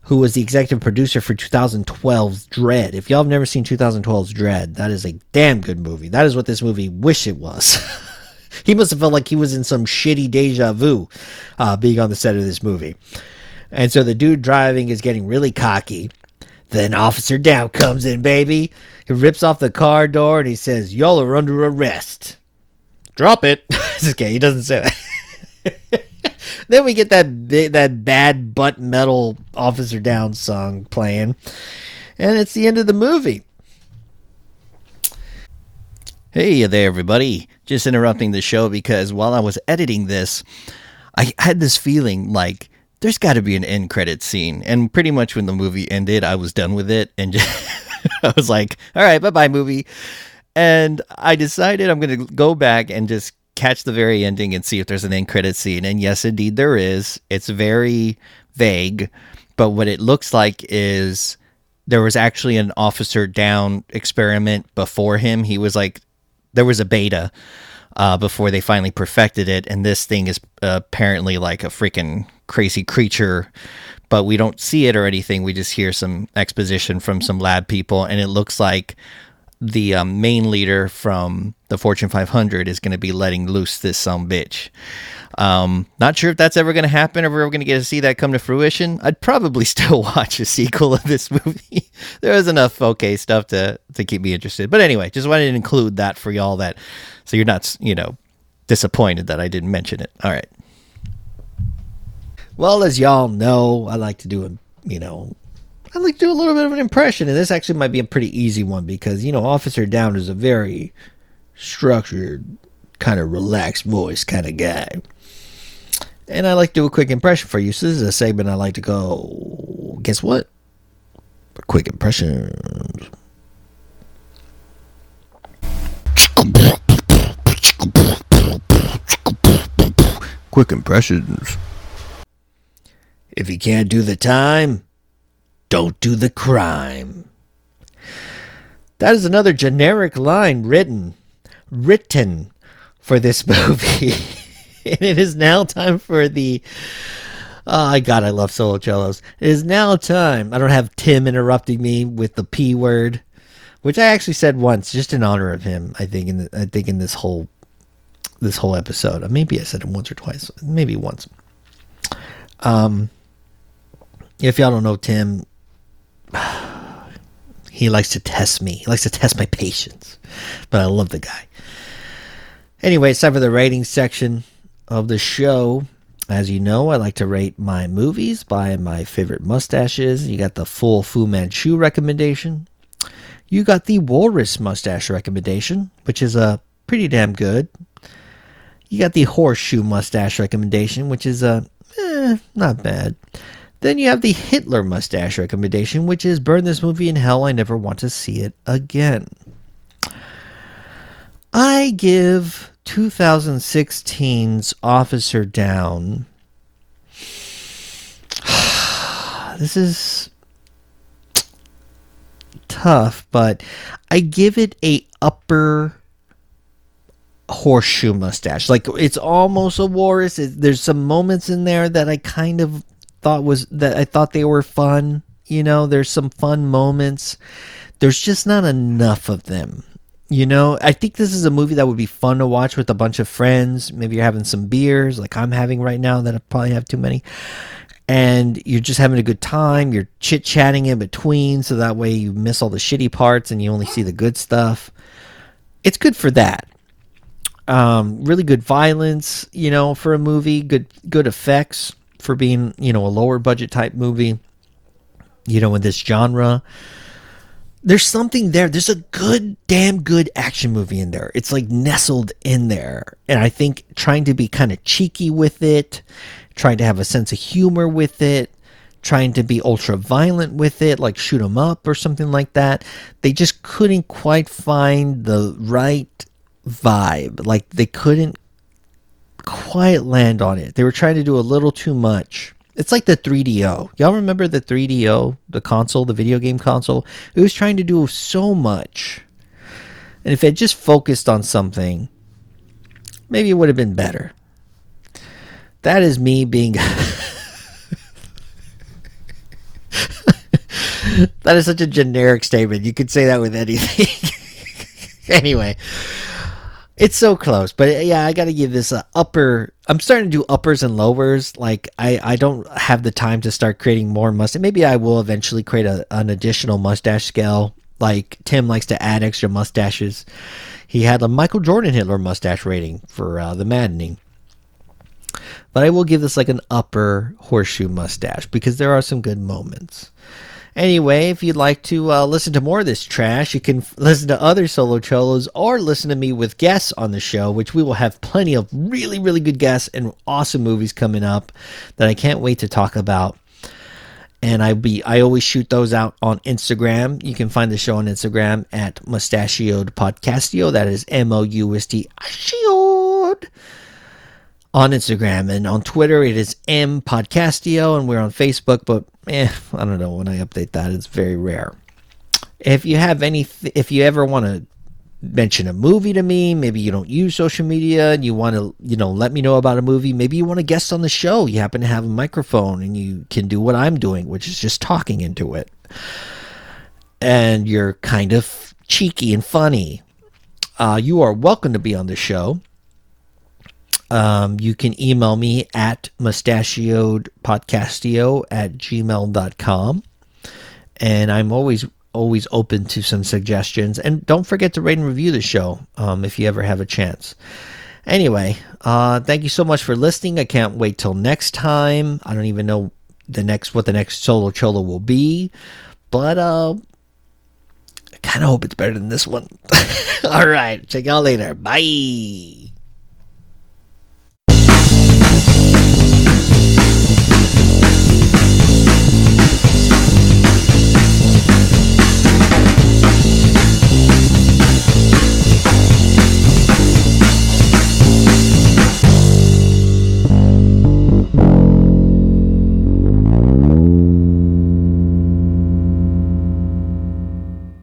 who was the executive producer for 2012's Dredd. If y'all have never seen 2012's Dredd, that is a damn good movie. That is what this movie wish it was. he must have felt like he was in some shitty deja vu, uh, being on the set of this movie. And so the dude driving is getting really cocky then Officer Downe comes in, baby. He rips off the car door and he says, Y'all are under arrest. Drop it. okay, he doesn't say that. then we get that that bad butt metal Officer Downe song playing. And it's the end of the movie. Hey there, everybody. Just interrupting the show because while I was editing this, I had this feeling like there's got to be an end credit scene. And pretty much when the movie ended, I was done with it and just, I was like, all right, bye bye, movie. And I decided I'm going to go back and just catch the very ending and see if there's an end credit scene. And yes, indeed, there is. It's very vague, but what it looks like is there was actually an officer down experiment before him. He was like, there was a beta uh, before they finally perfected it. And this thing is apparently like a freaking crazy creature, but we don't see it or anything. We just hear some exposition from some lab people, and it looks like the um, main leader from the Fortune 500 is going to be letting loose this some bitch. Um, not sure if that's ever going to happen or we're going to get to see that come to fruition. I'd probably still watch a sequel of this movie. there was enough okay stuff to to keep me interested. But anyway, just wanted to include that for y'all that so you're not you know disappointed that I didn't mention it. All right. Well, as y'all know, I like to do a you know I'd like to do a little bit of an impression, and this actually might be a pretty easy one because you know Officer Downe is a very structured, kind of relaxed voice kind of guy. And I like to do a quick impression for you. So this is a segment I like to go. Guess what? A quick impression. Quick impressions. If you can't do the time, don't do the crime. That is another generic line written, written for this movie. and it is now time for the. Oh, God, I love solo cellos. It is now time. I don't have Tim interrupting me with the P word, which I actually said once, just in honor of him. I think in the, I think in this whole this whole episode. Maybe I said it once or twice. Maybe once. Um, if y'all don't know Tim, he likes to test me. He likes to test my patience. But I love the guy. Anyway, it's time for the rating section of the show. As you know, I like to rate my movies by my favorite mustaches. You got the full Fu Manchu recommendation. You got the Walrus mustache recommendation, which is a uh, pretty damn good. You got the Horseshoe mustache recommendation, which is a uh, eh, not bad. Then you have the Hitler mustache recommendation, which is burn this movie in hell. I never want to see it again. I give 2016's Officer Downe. this is tough, but I give it a upper horseshoe mustache. Like it's almost a Walrus. there's some moments in there that I kind of thought was that I thought they were fun. You know, there's some fun moments. There's just not enough of them. You know, I think this is a movie that would be fun to watch with a bunch of friends. Maybe you're having some beers, like I'm having right now, that I probably have too many. And you're just having a good time. You're chit chatting in between, so that way you miss all the shitty parts and you only see the good stuff. It's good for that. Um, really good violence, you know, for a movie. Good, good effects for being, you know, a lower budget type movie, you know, in this genre. There's something there. There's a good, damn good action movie in there. It's like nestled in there. And I think trying to be kind of cheeky with it, trying to have a sense of humor with it, trying to be ultra violent with it, like shoot 'em up or something like that. They just couldn't quite find the right vibe. Like they couldn't quite land on it. They were trying to do a little too much. It's like the 3DO. Y'all remember the 3DO, the console, the video game console? It was trying to do so much. And if it just focused on something, maybe it would have been better. That is me being. that is such a generic statement. You could say that with anything. anyway, it's so close, but yeah, I got to give this a upper. I'm starting to do uppers and lowers. Like I, I don't have the time to start creating more mustache. Maybe I will eventually create a, an additional mustache scale. Like Tim likes to add extra mustaches. He had a Michael Jordan Hitler mustache rating for uh, the maddening. But I will give this like an upper horseshoe mustache because there are some good moments. Anyway, if you'd like to uh, listen to more of this trash, you can listen to other solo cholos or listen to me with guests on the show, which we will have plenty of really, really good guests and awesome movies coming up that I can't wait to talk about. And I be I always shoot those out on Instagram. You can find the show on Instagram at Moustachioed Podcastio. That is M O U S T on Instagram and on Twitter it is M Podcastio and we're on Facebook, but eh, I don't know when I update that. It's very rare. If you have any, if you ever want to mention a movie to me, maybe you don't use social media and you want to, you know, let me know about a movie. Maybe you want to guest on the show. You happen to have a microphone and you can do what I'm doing, which is just talking into it. And you're kind of cheeky and funny, uh, you are welcome to be on the show. Um, you can email me at moustachioedpodcastio at gmail.com. And I'm always always open to some suggestions. And don't forget to rate and review the show um, if you ever have a chance. Anyway, uh, thank you so much for listening. I can't wait till next time. I don't even know the next what the next solo cholo will be, but uh, I kind of hope it's better than this one. All right, check y'all later. Bye.